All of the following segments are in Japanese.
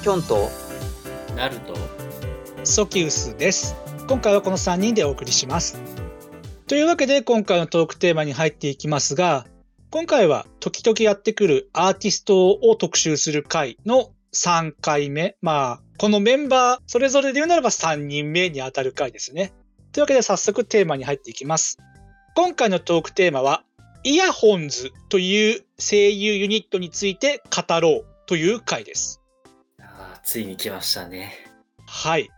キョンとナルトソキウスです今回はこの3人でお送りしますというわけで今回のトークテーマに入っていきますが今回は時々やってくるアーティストを特集する回の3回目。まあ、このメンバー、それぞれで言うならば3人目に当たる回ですね。というわけで早速テーマに入っていきます。今回のトークテーマは、イヤホンズという声優ユニットについて語ろうという回です。ついに来ましたね。はい。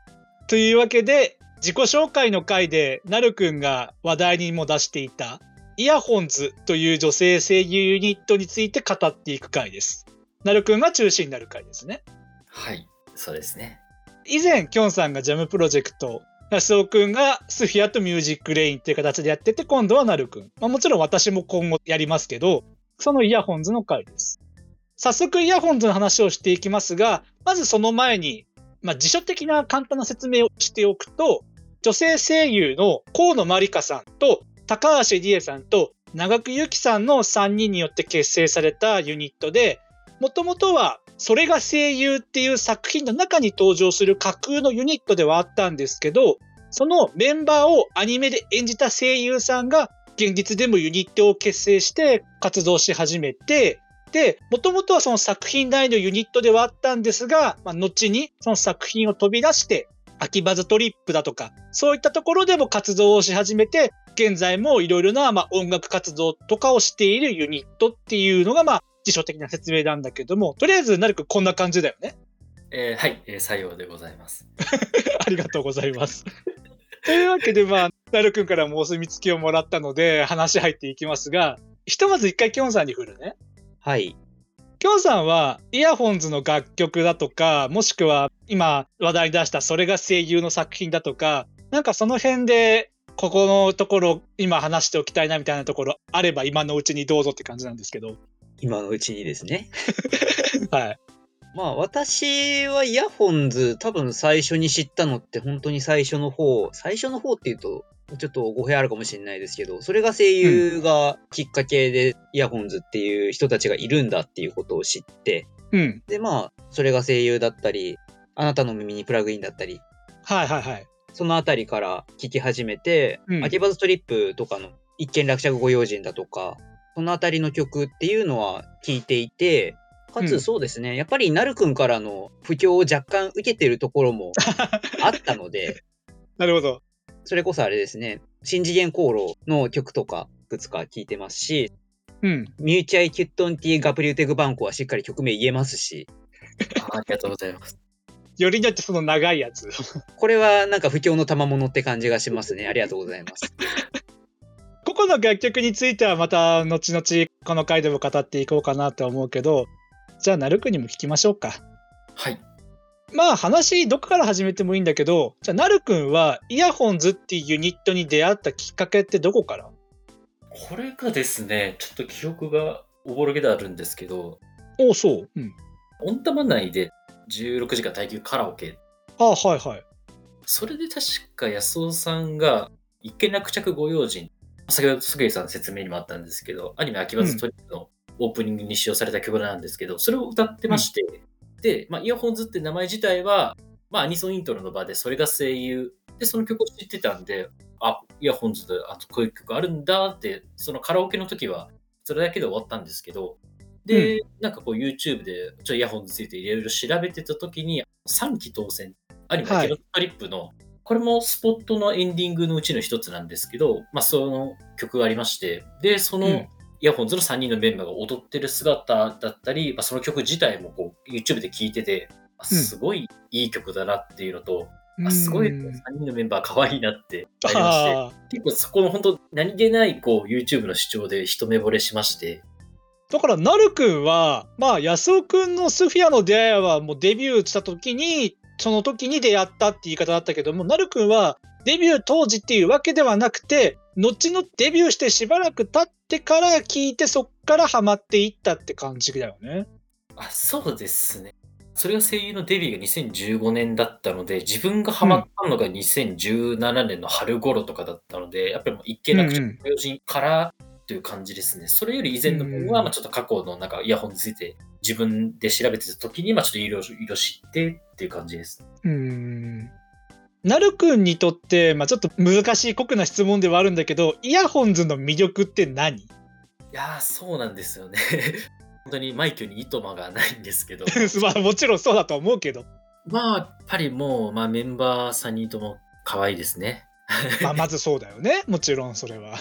というわけで、自己紹介の回で、なるくんが話題にも出していた、イヤホンズという女性声優ユニットについて語っていく回です。なるくんが中心になる回ですね。はい、そうですね。以前、きょんさんがジャムプロジェクト、安尾くんがスフィアとミュージックレインっていう形でやってて、今度はなるくん。まあ、もちろん私も今後やりますけど、そのイヤホンズの回です。早速イヤホンズの話をしていきますが、まずその前に、まあ、辞書的な簡単な説明をしておくと、女性声優の河野まりかさんと高橋理恵さんと長久由紀さんの3人によって結成されたユニットで、もともとはそれが声優っていう作品の中に登場する架空のユニットではあったんですけど、そのメンバーをアニメで演じた声優さんが現実でもユニットを結成して活動し始めて、で、もともとはその作品内のユニットではあったんですが、まあ、後にその作品を飛び出して、秋葉ズトリップだとか、そういったところでも活動をし始めて、現在もいろいろなまあ音楽活動とかをしているユニットっていうのがまあ辞書的な説明なんだけども、とりあえず、なるくこんな感じだよね。えー、はい、えー、採用でございます。ありがとうございます。というわけで、まあ、なるくんからもお墨付きをもらったので、話入っていきますが、ひとまず一回きょんさんに振るね。はい。きょんさんは、イヤホンズの楽曲だとか、もしくは今話題に出したそれが声優の作品だとか、なんかその辺で、ここのところ今話しておきたいなみたいなところあれば今のうちにどうぞって感じなんですけど。今のうちにですね。はい。まあ私はイヤホンズ多分最初に知ったのって本当に最初の方、最初の方っていうとちょっと語弊あるかもしれないですけど、それが声優がきっかけでイヤホンズっていう人たちがいるんだっていうことを知って、うん、でまあそれが声優だったり、あなたの耳にプラグインだったり、はいはいはい。そのあたりから聞き始めて、うん、秋葉ストリップとかの一見落着ご用心だとか、そのあたりの曲っていうのは聴いていて、かつそうですね、うん、やっぱりなるくんからの不況を若干受けてるところもあったので、なるほど。それこそあれですね、新次元航路の曲とかいくつか聴いてますし、うん。ミューチャイ・キュットンティ・ガプリューテグ・バンコはしっかり曲名言えますし。ありがとうございます。よりによってその長いやつ。これはなんか不況の賜物って感じがしますね。ありがとうございます。個々の楽曲についてはまた後々この回でも語っていこうかなと思うけど、じゃあ、なるくにも聞きましょうか。はい。まあ話どこから始めてもいいんだけど、じゃあ、なるくんはイヤホンズっていうユニットに出会ったきっかけってどこから？これがですね、ちょっと記憶がおぼろげであるんですけど、おお、そう。うん。オンタマ内で16時間耐久カラオケ。ああ、はいはい。それで確か安尾さんが一見落着ご用心先ほど杉さんの説明にもあったんですけど、アニメ秋葉ストリップのオープニングに使用された曲なんですけど、それを歌ってまして、うん、で、まあ、イヤホンズって名前自体は、まあ、アニソンイントロの場でそれが声優。で、その曲を知ってたんで、あ、イヤホンズで、あとこういう曲あるんだって、そのカラオケの時はそれだけで終わったんですけど、で、うん、なんかこう YouTube でちょっとイヤホンについていろいろ調べてた時に、3期当選、アニメ、はい、ストリップのこれもスポットのエンディングのうちの一つなんですけど、まあ、その曲がありまして、で、その、イヤホンズの3人のメンバーが踊ってる姿だったり、まあ、その曲自体もこう YouTube で聴いてて、すごいいい曲だなっていうのと、うん、あすごい3人のメンバー可愛いなってありまして、結構そこの本当何気ないこう YouTube の視聴で一目惚れしまして。だから、なるくんは、まあ、安尾くんのスフィアの出会いはもうデビューした時に、その時に出会ったって言い方だったけども、なるくんはデビュー当時っていうわけではなくて、後のデビューしてしばらく経ってから聞いて、そっからハマっていったって感じだよね。あ、そうですね。それが声優のデビューが2015年だったので、自分がハマったのが2017年の春頃とかだったので、やっぱりもう一見なくちゃの用心からという感じですね。それより以前の分は、まあちょっと過去のなんかイヤホンについて自分で調べてた時に、まあちょっといろいろ知ってっていう感じです。うん。なるくんにとって、まあちょっと難しい酷な質問ではあるんだけど、イヤホンズの魅力って何？いやー、そうなんですよね。本当にマイクにいとまがないんですけど。まあもちろんそうだと思うけど。まあ、やっぱりもう、まあメンバー3人とも可愛いですね。まあまずそうだよね。もちろんそれは。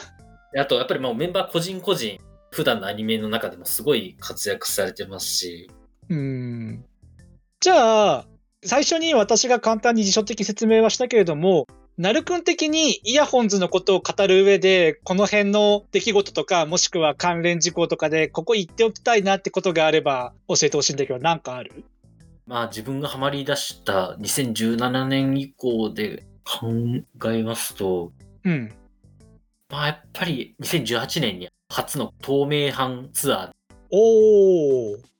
であと、やっぱりもうメンバー個人個人、普段のアニメの中でもすごい活躍されてますし、うん。じゃあ、最初に私が簡単に辞書的説明はしたけれども、なるくん的にイヤホンズのことを語る上で、この辺の出来事とか、もしくは関連事項とかで、ここ言っておきたいなってことがあれば教えてほしいんだけど、なんかある？まあ自分がハマり出した2017年以降で考えますと、うん。まあやっぱり2018年に初の透明版ツアーおー。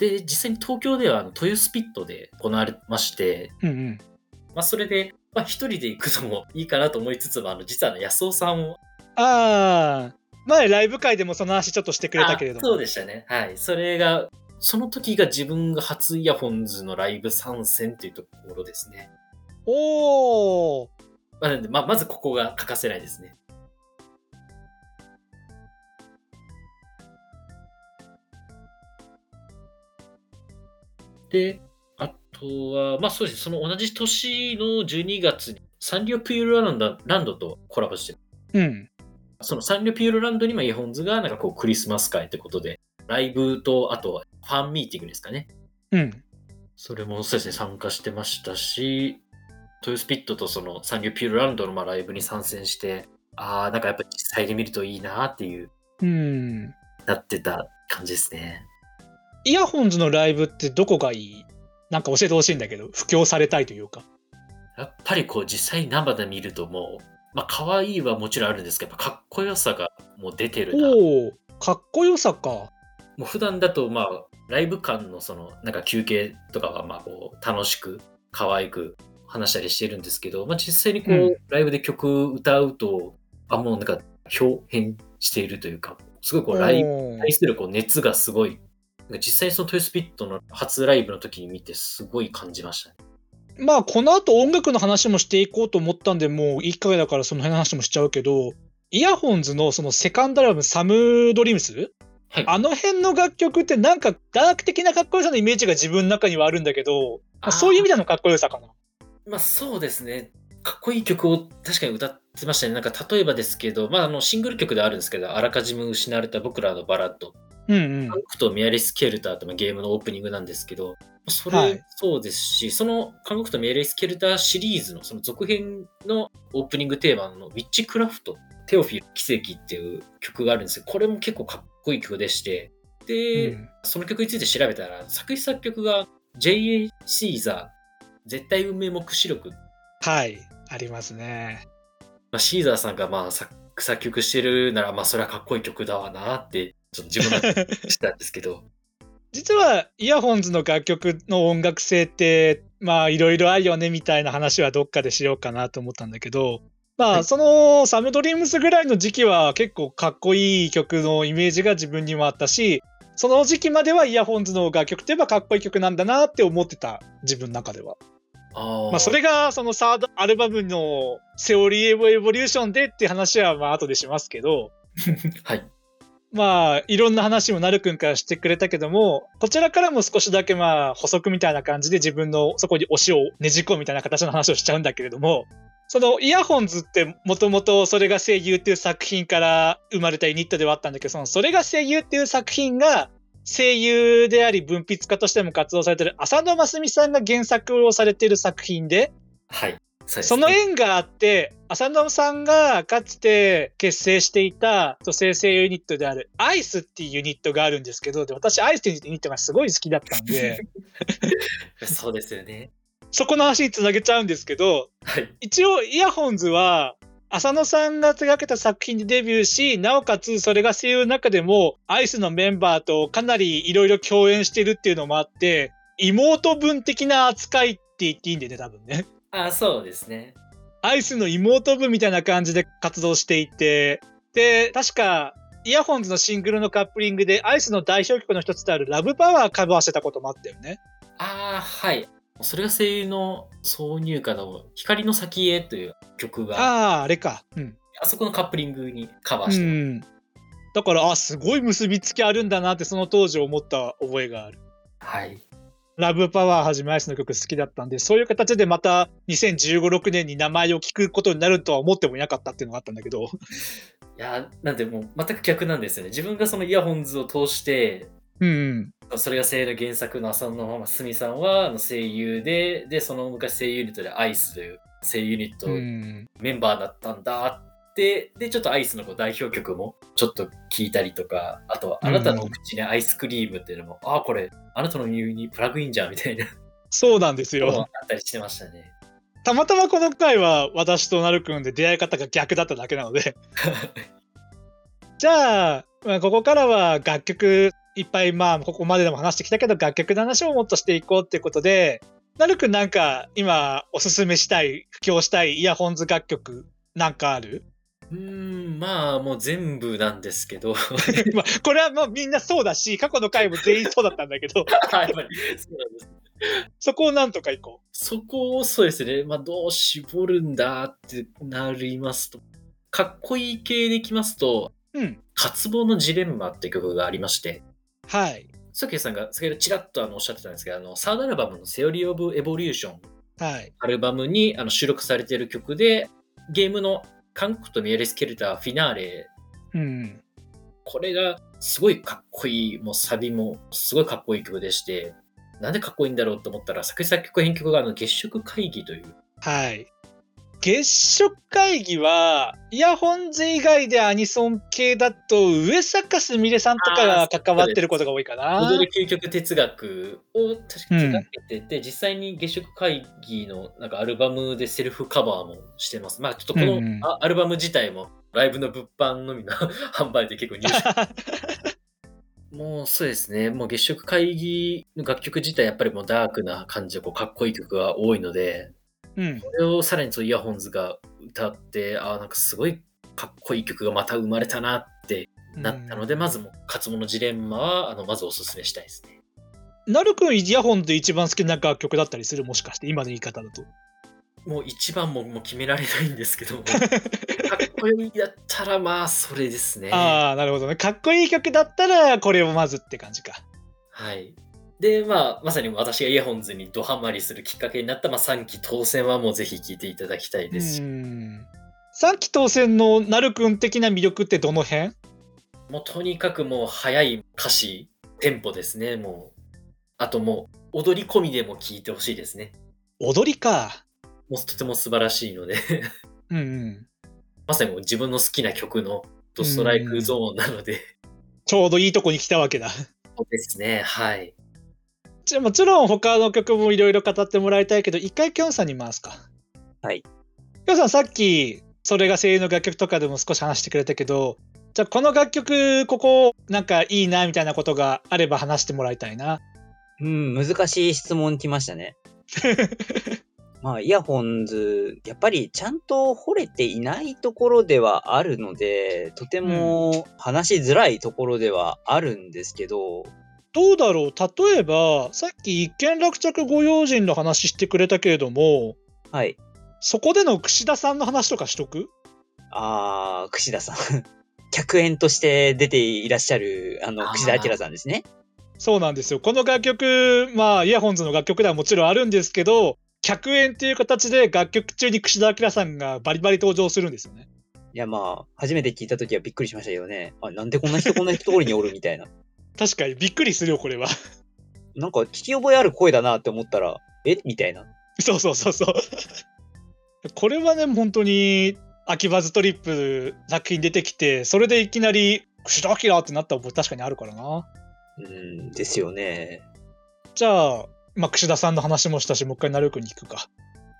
で、実際に東京ではあの豊洲ピットで行われまして、うんうん。まあそれで、まあ一人で行くのもいいかなと思いつつも、あの実は安尾さんをああ、前ライブ会でもその話ちょっとしてくれたけれどあそうでしたね。はい。それが、その時が自分が初イヤホンズのライブ参戦っていうところですね。おー。まあ、なんでまあ、まずここが欠かせないですね。で、あとは、まあそうですね、その同じ年の12月にサンリオピューロランドランドとコラボしてうん。そのサンリオピューロランドにまあイヤホンズがなんかこうクリスマス会ってことで、ライブとあとはファンミーティングですかね。うん。それもそうですね、参加してましたし、トヨスピットとそのサンリオピューロランドのまあライブに参戦して、ああ、なんかやっぱり実際で見るといいなっていう、うん。なってた感じですね。イヤホンズのライブってどこがいい？なんか教えてほしいんだけど、布教されたいというか。やっぱりこう実際生で見るともう、まあ可愛いはもちろんあるんですけど、かっこよさがもう出てるな。おお、かっこよさか。もう普段だとまあライブ間のそのなんか休憩とかはまあこう楽しく可愛く話したりしてるんですけど、まあ、実際にこう、うんライブで曲歌うとあもうなんか表変しているというかすごいこうライブに対するこう熱がすごい実際そのトイスピットの初ライブの時に見てすごい感じましたね。まあ、この後音楽の話もしていこうと思ったんで、もういい加減だからその辺の話もしちゃうけど、イヤホンズのそのセカンドアルバム、サムドリームスはい。あの辺の楽曲ってなんかダーク的なかっこよさのイメージが自分の中にはあるんだけど、まあそういう意味でのかっこよさかな。まあそうですね。かっこいい曲を確かに歌ってましたね。なんか例えばですけど、まああのシングル曲ではあるんですけど、あらかじめ失われた僕らのバラッド。うんうんハン。クとメアリス・ケルターとのゲームのオープニングなんですけど、そはいれそうですし、その韓国とメアリス・ケルターシリーズのその続編のオープニングテーマのウィッチクラフト、テオフィル奇跡っていう曲があるんですけど、これも結構かっこいい曲でして、で、うんその曲について調べたら、作詞作曲が J.A. シーザー、絶対運命目視録はい、ありますね。まあ、シーザーさんがまあ作作曲してるなら、まあそれはかっこいい曲だわなって、ちょっと自分の中でしたんですけど、実はイヤホンズの楽曲の音楽性ってまあいろいろあるよねみたいな話はどっかでしようかなと思ったんだけどまあ、はいそのサムドリームスぐらいの時期は結構かっこいい曲のイメージが自分にもあったしその時期まではイヤホンズの楽曲といえばかっこいい曲なんだなって思ってた自分の中では。あーまあそれがそのサードアルバムのセオリー・エボ・エボリューションでって話はまあ後でしますけど はい。まあ、いろんな話もなるくんからしてくれたけども、こちらからも少しだけまあ、補足みたいな感じで自分のそこに推しをねじ込むみたいな形の話をしちゃうんだけれども、そのイヤホンズってもともとそれが声優っていう作品から生まれたユニットではあったんだけど、そのそれが声優っていう作品が声優であり文筆家としても活動されてる浅野真澄さんが原作をされている作品で、はい。そねその縁があって、浅野さんがかつて結成していた生成ユニットであるアイスっていうユニットがあるんですけど、で私アイスっていうユニットがすごい好きだったんで、そうですよね。そこの話につなげちゃうんですけど、はい。一応イヤホンズは浅野さんが手掛けた作品でデビューし、なおかつそれが声優の中でもアイスのメンバーとかなりいろいろ共演してるっていうのもあって、妹分的な扱いって言っていいんでね、多分ね。あ、そうですね。アイスの妹分みたいな感じで活動していて、で、確か、イヤホンズのシングルのカップリングでアイスの代表曲の一つであるラブパワーカバーしてたこともあったよね。ああ、はい。それが声優の挿入歌の光の先へという曲が、あああ、あれか。うん。そこのカップリングにカバーうしてます。ん。だから、あ、すごい結びつきあるんだなってその当時思った覚えがある。はい。ラブパワーはじめアイスの曲好きだったんで、そういう形でまた2015、6年に名前を聞くことになるとは思ってもいなかったっていうのがあったんだけど。いやー、なんでもう全く逆なんですよね。自分がそのイヤホンズを通して、うん。それが声優の原作の浅野すみさんは声優で、で、その昔声優ユニットでアイスという声優ユニットうん。メンバーだったんだって、で、ちょっとアイスのこう代表曲もちょっと聞いたりとか、あと、あなたのお口にアイスクリームっていうのも、ああ、これ、あなたの耳にプラグインじゃんみたいなそうなんですのがあよ。ったりしてましたね。たまたまこの回は私となるくんで出会い方が逆だっただけなので。じゃあ、まあ、ここからは楽曲いっぱいまあここまででも話してきたけど楽曲の話をもっとしていこうっていうことで、なるくんなんか今おすすめしたい、布教したいイヤホンズ楽曲なんかある？うーん、まあ、もう全部なんですけど、まあこれはもうみんなそうだし、過去の回も全員そうだったんだけど、やっぱりそうなんです。そこをなんとかいこそこをそうですね、まあ、どう絞るんだってなりますと、かっこいい系でいきますと、う。うん。渇望のジレンマって曲がありまして、はい。さっきさんが先ほどちらっとあのおっしゃってたんですけど、あのサードアルバムのセオリー・オブ・エボリューションはい。アルバムにあの収録されている曲で、ゲームの韓国とミエレスケルターフィナーレ、うん。これがすごいかっこいい、もうサビもすごいかっこいい曲でして、なんでかっこいいんだろうと思ったら、作詞作曲編曲があの月食会議という、はい。月食会議は、イヤホンズ以外でアニソン系だと、上坂すみれさんとかが関わってることが多いかな。踊る究極哲学を確か手掛けてて、実際に月食会議のなんかアルバムでセルフカバーもしてます。まあちょっとこの、アルバム自体もライブの物販のみの販売で結構入手もうそうですね、もう月食会議の楽曲自体やっぱりもうダークな感じでこうかっこいい曲が多いので、うん。これをさらにそうイヤホンズが歌って、ああ、なんかすごいかっこいい曲がまた生まれたなってなったので、まずもう、勝物ジレンマは、あの、まずおすすめしたいですね。なるくん、イヤホンで一番好きな楽曲だったりする？もしかして、今の言い方だと。もう一番ももう決められないんですけども、かっこいいだったらまあ、それですね。ああ、なるほどね。かっこいい曲だったら、これをまずって感じか。はい。で、まあ、まさに私がイヤホンズにドハマりするきっかけになった、まあ、3期当選はもうぜひ聴いていただきたいですし、うん。3期当選のなるくん的な魅力ってどの辺？もうとにかくもう速い歌詞、テンポですね、もう。あともう、踊り込みでも聴いてほしいですね。踊りか。もうとても素晴らしいので、うんうん。まさにもう自分の好きな曲のドストライクゾーンなので、ちょうどいいとこに来たわけだ。そうですね、はい。じゃあもちろん他の曲もいろいろ語ってもらいたいけど、一回きょんさんに回すか。はい。きょんさんさっき、それが声優の楽曲とかでも少し話してくれたけど、じゃあこの楽曲、ここなんかいいなみたいなことがあれば話してもらいたいな。うん、難しい質問来ましたね。まあ、イヤホンズ、やっぱりちゃんと掘れていないところではあるので、とても話しづらいところではあるんですけど、どうだろう？例えば、さっき一見落着ご用心の話してくれたけれども、はい。そこでの櫛田さんの話とかしとく？あー、櫛田さん。客演として出ていらっしゃる、あの、あー櫛田明さんですね。そうなんですよ。この楽曲、まあ、イヤホンズの楽曲ではもちろんあるんですけど、客演っていう形で楽曲中に櫛田明さんがバリバリ登場するんですよね。いや、まあ、初めて聞いたときはびっくりしましたけどね。あ、なんでこんな人こんなところにおるみたいな。確かにびっくりするよ、これは。なんか聞き覚えある声だなって思ったら、え？みたいな。そうそうそうそう。これはね、本当に、秋葉ズトリップ作品出てきて、それでいきなり、串田明ってなった覚え確かにあるからな。うん、ですよね。じゃあ、まあ、串田さんの話もしたし、もう一回なるくんに行くか。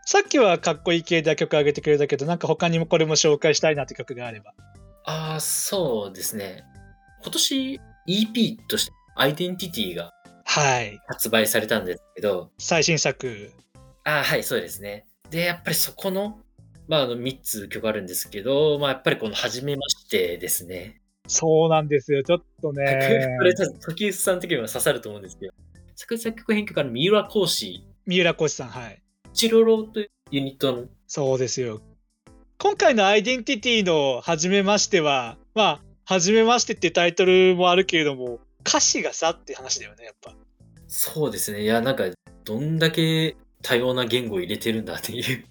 さっきはかっこいい系で曲上げてくれたけど、なんか他にもこれも紹介したいなって曲があれば。ああ、そうですね。今年 EP としてアイデンティティがはい。発売されたんですけど、最新作。ああ、はい、そうですね。で、やっぱりそこの、まあ、あの、3つ曲あるんですけど、まあ、やっぱりこの、初めましてですね。そうなんですよ。ちょっとこね。れ、多分時臼さん的には刺さると思うんですけど、作作曲編曲あの、三浦講師、三浦浩さん、はい。チロロというユニットの、そうですよ。今回のアイデンティティの初めましては、まあ、初めましてってタイトルもあるけれども、歌詞がさって話だよね、やっぱ。そうですね。いや、なんか、どんだけ多様な言語を入れてるんだっていう。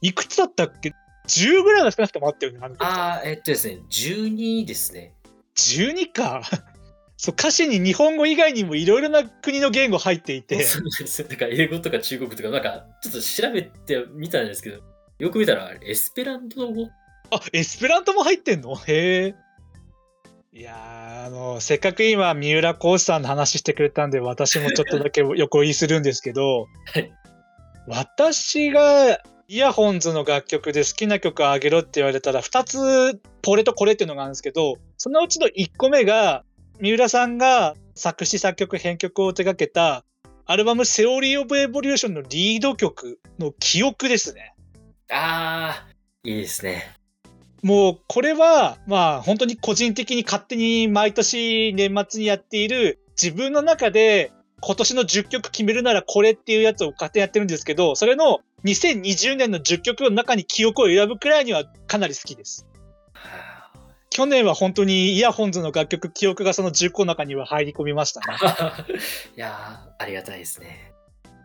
いくつだったっけ ?10 ぐらいは少なくともあったよね、あああ、えっとですね、12ですね。12か。そう、歌詞に日本語以外にもいろいろな国の言語入っていて、そうなんですよ。だから英語とか中国とか、なんか、ちょっと調べてみたんですけど、よく見たら、エスペラント語？あ、エスペラントも入ってんの？へえ。いやー、あの、せっかく今、三浦浩さんの話してくれたんで、私もちょっとだけ横言いするんですけど、はい私がイヤホンズの楽曲で好きな曲あげろって言われたら、2つ、これとこれっていうのがあるんですけど、そのうちの1個目が、三浦さんが作詞作曲編曲を手掛けた、アルバムセオリー・オブ・エボリューションのリード曲の記憶ですね。ああ、いいですね。もうこれはまあ本当に個人的に勝手に毎年年末にやっている自分の中で今年の10曲決めるならこれっていうやつを勝手にやってるんですけど、それの2020年の10曲の中に記憶を選ぶくらいにはかなり好きです。去年は本当にイヤホンズの楽曲、記憶がその10個の中には入り込みましたね。いや、ありがたいですね。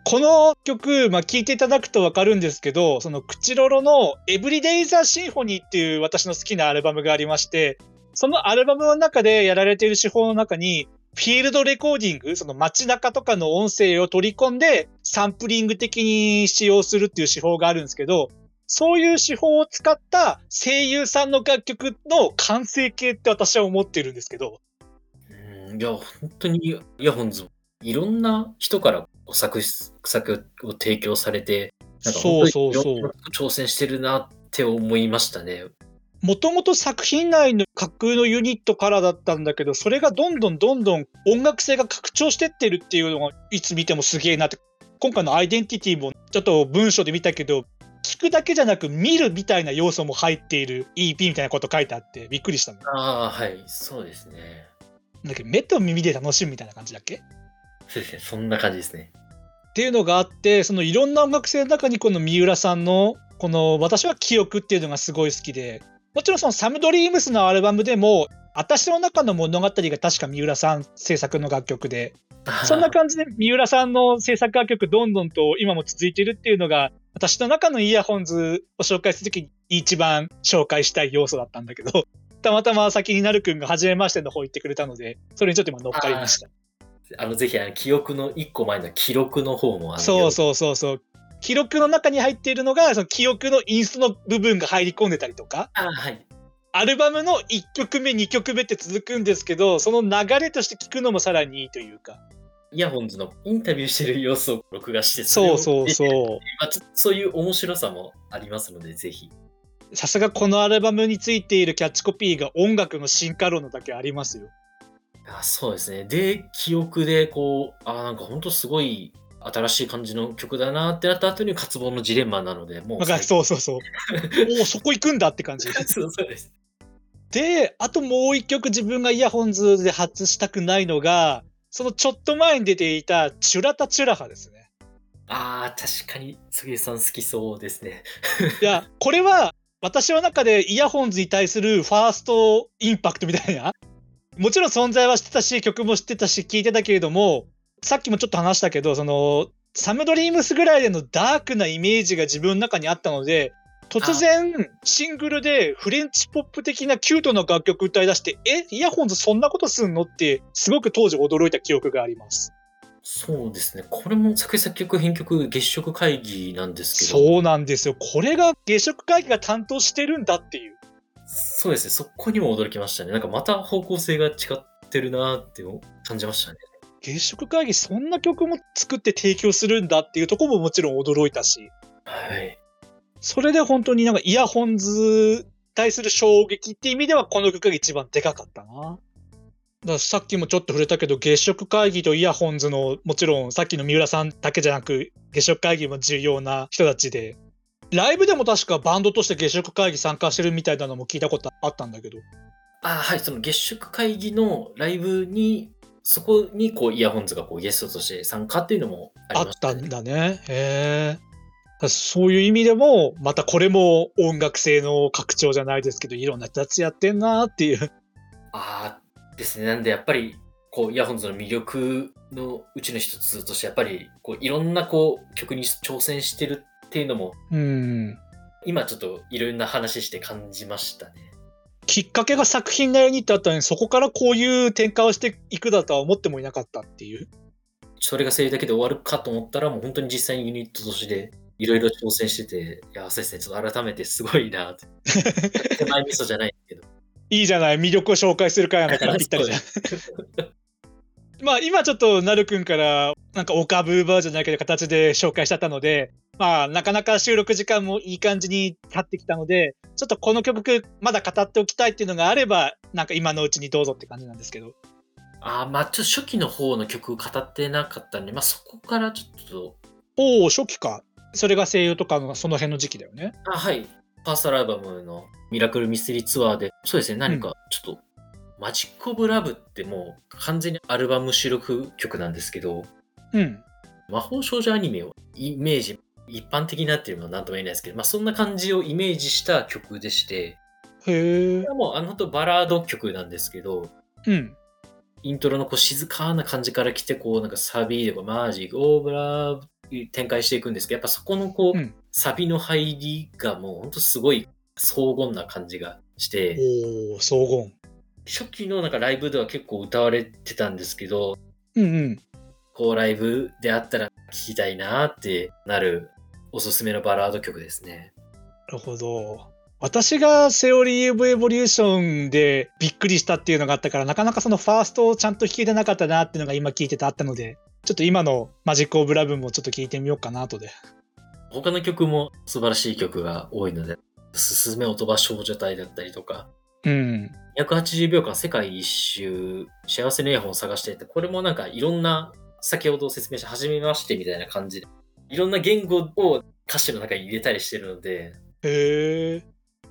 この曲、まあ、聴いていただくとわかるんですけど、そのクチロロの Everyday the Symphony っていう私の好きなアルバムがありまして、そのアルバムの中でやられている手法の中に、フィールドレコーディング、その街中とかの音声を取り込んで、サンプリング的に使用するっていう手法があるんですけど、そういう手法を使った声優さんの楽曲の完成形って私は思ってるんですけど、うん、いや、本当にイヤホンズ、いろんな人から作作を提供されて、なんかそうそうそう挑戦してるなって思いましたね。もともと作品内の架空のユニットからだったんだけど、それがどんどんどんどん音楽性が拡張してってるっていうのがいつ見てもすげえなって。今回のアイデンティティもちょっと文章で見たけど、聞くだけじゃなく見るみたいな要素も入っている EP みたいなこと書いてあってびっくりしたの。ああ、はい、そうですね。だけど目と耳で楽しむみたいな感じだっけ？そうですね、そんな感じですね。っていうのがあって、そのいろんな音楽性の中にこの三浦さんの、この私は記憶っていうのがすごい好きで、もちろんそのサムドリームスのアルバムでも、私の中の物語が確か三浦さん制作の楽曲で、そんな感じで三浦さんの制作楽曲どんどんと今も続いているっていうのが、私の中のイヤホンズを紹介するときに一番紹介したい要素だったんだけど、たまたま先になるくんが初めましての方言ってくれたので、それにちょっと今乗っかりました。あの、ぜひ、あの、記憶の一個前の記録の方も、あのそうそうそうそう。記録の中に入っているのが、その記憶のインストの部分が入り込んでたりとか、あはい。アルバムの1曲目、2曲目って続くんですけど、その流れとして聞くのもさらにいいというか。イヤホンズのインタビューしてる様子を録画して、そうそうう。そう。まあ、そういう面白さもありますので、ぜひ。さすがこのアルバムについているキャッチコピーが音楽の進化論のだけありますよ。あそうですね。で、記憶で、こう、あなんか本当すごい新しい感じの曲だなってなった後に、渇望のジレンマなので、もう。そうそうそう。おお、そこ行くんだって感じ。そうそうです。で、あともう一曲自分がイヤホンズで発したくないのが、そのちょっと前に出ていたチュラタチュラハですね。ああ、確かに、杉江さん好きそうですね。いや、これは私の中でイヤホンズに対するファーストインパクトみたいな。もちろん存在は知ってたし、曲も知ってたし、聞いてたけれども、さっきもちょっと話したけど、その、 Some Dreams ぐらいでのダークなイメージが自分の中にあったので、突然、シングルでフレンチポップ的なキュートな楽曲歌い出して、え、イヤホンズそんなことすんの？って、すごく当時驚いた記憶があります。そうですね。これも作詞作曲編曲月食会議なんですけど。そうなんですよ。これが月食会議が担当してるんだっていう。そうですね。そこにも驚きましたね。なんかまた方向性が違ってるなって感じましたね。月食会議そんな曲も作って提供するんだっていうところももちろん驚いたし。はい。それで本当になんかイヤホンズ対する衝撃って意味ではこの曲が一番でかかったな。だからさっきもちょっと触れたけど月食会議とイヤホンズのもちろんさっきの三浦さんだけじゃなく月食会議も重要な人たちでライブでも確かバンドとして月食会議参加してるみたいなのも聞いたことあったんだけどあはい、その月食会議のライブに、そこにこうイヤホンズがこうゲストとして参加っていうのもああっりました。んだねへえそういう意味でもまたこれも音楽性の拡張じゃないですけどいろんな人たちやってんなっていうああ、ですね。なんでやっぱり、こう、イヤホンズの魅力のうちの一つとして、やっぱり、こう、いろんなこう、曲に挑戦してるっていうのも、うん今ちょっといろんな話して感じましたね。きっかけが作品内容にってあったのにそこからこういう展開をしていくだとは思ってもいなかったっていうそれが声優だけで終わるかと思ったら、もう本当に実際にユニットとして、いろいろ挑戦してて、いや、そうですね、ちょっと改めてすごいなって。手前味噌じゃないけど。いいじゃない魅力を紹介する回なんだから ぴったりじゃん まあ今ちょっとなるくんからなんかオカブーバーじゃないけど形で紹介しちゃったのでまあなかなか収録時間もいい感じに経ってきたのでちょっとこの曲まだ語っておきたいっていうのがあればなんか今のうちにどうぞって感じなんですけど。あーまあ、ちょっと初期の方の曲語ってなかったんで、まあ、そこからちょっと、おお初期か。それが声優とかのその辺の時期だよね。あ、はい。ファーストアルバムのミラクルミステリーツアーで、そうですね、何かちょっと、マジック・オブ・ラブってもう完全にアルバム収録曲なんですけど、うん。魔法少女アニメをイメージ、一般的なっていうのは何とも言えないですけど、まあそんな感じをイメージした曲でして、へえもうあのとバラード曲なんですけど、うん。イントロのこう静かな感じから来て、こうなんかサビでこうマジック・オブ・ラブ展開していくんですけど、やっぱそこのこう、うん。サビの入りがもうほんとすごい荘厳な感じがして、おお荘厳。初期のなんかライブでは結構歌われてたんですけど、うんうんこうライブであったら聴きたいなってなるおすすめのバラード曲ですね。なるほど。私がセオリー・オブ・エボリューションでびっくりしたっていうのがあったから、なかなかそのファーストをちゃんと弾けてなかったなっていうのが今聞いててあったので、ちょっと今のマジック・オブ・ラブもちょっと聞いてみようかなとで。他の曲も素晴らしい曲が多いので、すすめ音羽少女隊だったりとか、うん。280秒間世界一周幸せのイヤホンを探していて、これもなんかいろんな、先ほど説明した初めましてみたいな感じで、いろんな言語を歌詞の中に入れたりしてるので、へえ。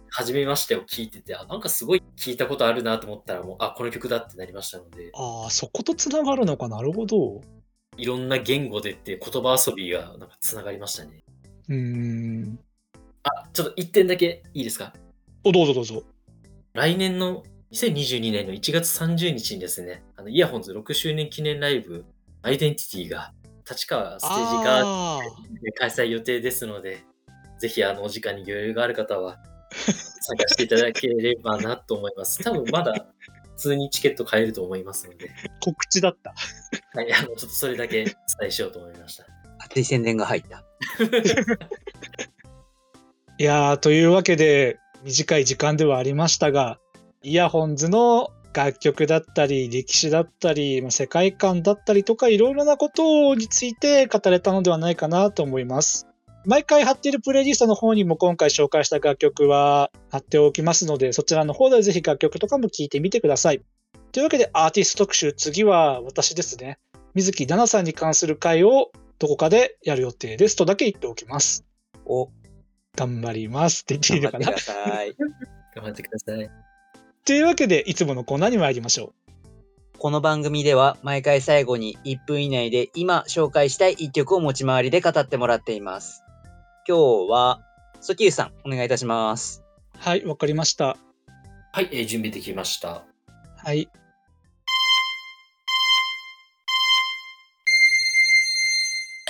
初めましてを聞いてて、あ、なんかすごい聞いたことあるなと思ったら、もう、あ、この曲だってなりましたので、ああ、そことつながるのかなるほど。いろんな言語でって言葉遊びがなんかつながりましたね。うーん。あ、ちょっと一点だけいいですか？お、どうぞどうぞ。来年の2022年の1月30日にですね、あのイヤホンズ6周年記念ライブ、アイデンティティが立川ステージがあ開催予定ですので、ぜひあのお時間に余裕がある方は参加していただければなと思います。多分まだ普通にチケット買えると思いますので、ー告知だった。はい、あのちょっとそれだけ伝えしようと思いました。熱い宣伝が入った。いやー、というわけで、短い時間ではありましたが、イヤホンズの楽曲だったり、歴史だったり、まあ世界観だったりとか、いろいろなことについて語れたのではないかなと思います。毎回貼っているプレイリストの方にも今回紹介した楽曲は貼っておきますので、そちらの方でぜひ楽曲とかも聴いてみてください。というわけで、アーティスト特集、次は私ですね。水木奈々さんに関する回をどこかでやる予定ですとだけ言っておきます。お、頑張りますって言っていいのか頑張ってくなださい。頑張ってください。というわけで、いつものコーナーに参りましょこの番組では毎回最後に1分以内で今紹介したい1曲を持ち回りで語ってもらっています。今日は、ソキウさん、お願いいたします。う。はい、わかりました。はい、えー準備できました。はい。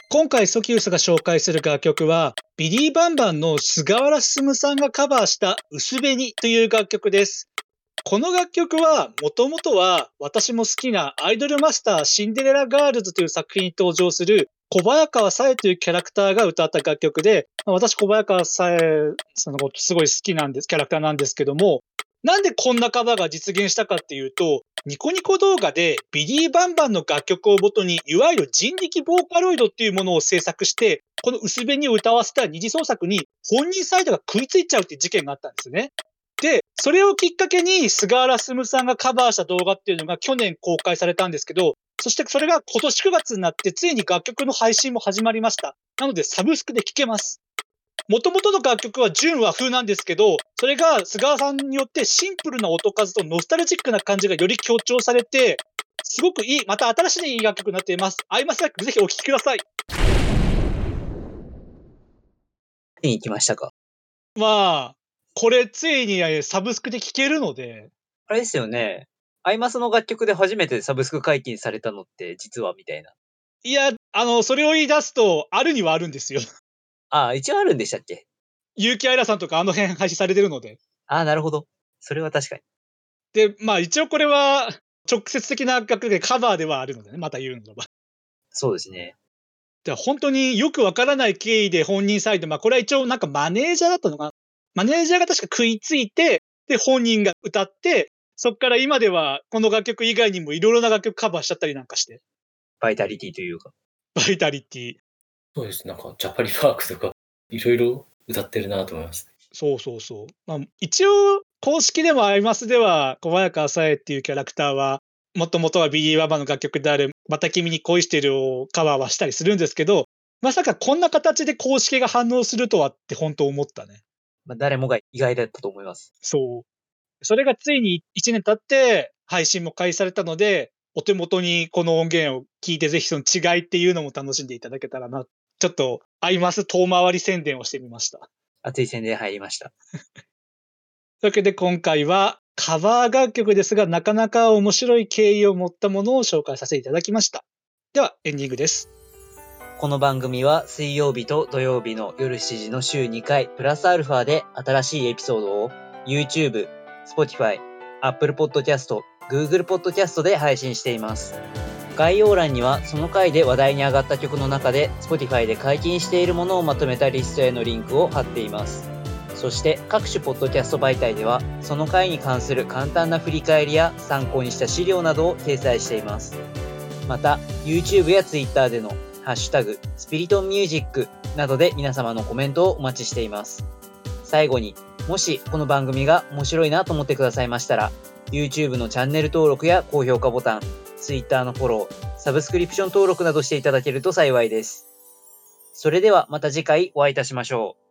今回ソキウスが紹介する楽曲は、ビリー・バンバンの菅原進さんがカバーした薄紅という楽曲です。この楽曲は、もともとは私も好きなアイドルマスターシンデレラガールズという作品に登場する小早川紗枝というキャラクターが歌った楽曲で、私小早川紗枝さんのことすごい好きなんです、キャラクターなんですけども、なんでこんなカバーが実現したかっていうと、ニコニコ動画でビリー・バンバンの楽曲をもとに、いわゆる人力ボーカロイドっていうものを制作して、この薄紅を歌わせた二次創作に本人サイドが食いついちゃうっていう事件があったんですね。で、それをきっかけに菅原進さんがカバーした動画っていうのが去年公開されたんですけど、そしてそれが今年9月になってついに楽曲の配信も始まりました。なのでサブスクで聴けます。もともとの楽曲は純和風なんですけど、それが菅原さんによってシンプルな音数とノスタルジックな感じがより強調されて、すごくいい、また新しいいい楽曲になっています。アイマスラックぜひお聴きください。見に行きましたか？まあ、これついにサブスクで聴けるので。あれですよね。アイマスの楽曲で初めてサブスク解禁されたのって実はみたいな。いや、あの、それを言い出すと、あるにはあるんですよ。ああ、一応あるんでしたっけ？結城愛らさんとかあの辺配信されてるので。ああ、なるほど。それは確かに。で、まあ一応これは直接的な楽でカバーではあるのでね、また言うのは。そうですね。で本当によくわからない経緯で本人サイド、まあこれは一応なんかマネージャーだったのかな？マネージャーが確か食いついて、で、本人が歌って、そっから今ではこの楽曲以外にもいろいろな楽曲カバーしちゃったりなんかして。バイタリティというか。バイタリティ。そうです。なんか、ジャパリパークとか、いろいろ歌ってるなと思います。そうそうそう。まあ、一応、公式でもアイマスでは、小早川紗枝っていうキャラクターは、もともとはビリー・バンバンの楽曲である、また君に恋してるをカバーはしたりするんですけど、まさかこんな形で公式が反応するとはって本当思ったね。まあ、誰もが意外だったと思います。そう。それがついに1年経って配信も開始されたので、お手元にこの音源を聞いてぜひその違いっていうのも楽しんでいただけたらなちょっと、アイマス遠回り宣伝をしてみました。熱い宣伝入りました。というわけで今回はカバー楽曲ですが、なかなか面白い経緯を持ったものを紹介させていただきました。では、エンディングです。この番組は水曜日と土曜日の夜7時の週2回、プラスアルファで新しいエピソードを YouTube、Spotify、Apple Podcast、Google Podcast で配信しています。概要欄にはその回で話題に上がった曲の中で Spotify で解禁しているものをまとめたリストへのリンクを貼っています。そして各種ポッドキャスト媒体ではその回に関する簡単な振り返りや参考にした資料などを掲載しています。また YouTube や Twitter でのハッシュタグスピリトンミュージックなどで皆様のコメントをお待ちしています。最後にもしこの番組が面白いなと思ってくださいましたら YouTube のチャンネル登録や高評価ボタン Twitter のフォロー、サブスクリプション登録などしていただけると幸いです。それではまた次回お会いいたしましょう。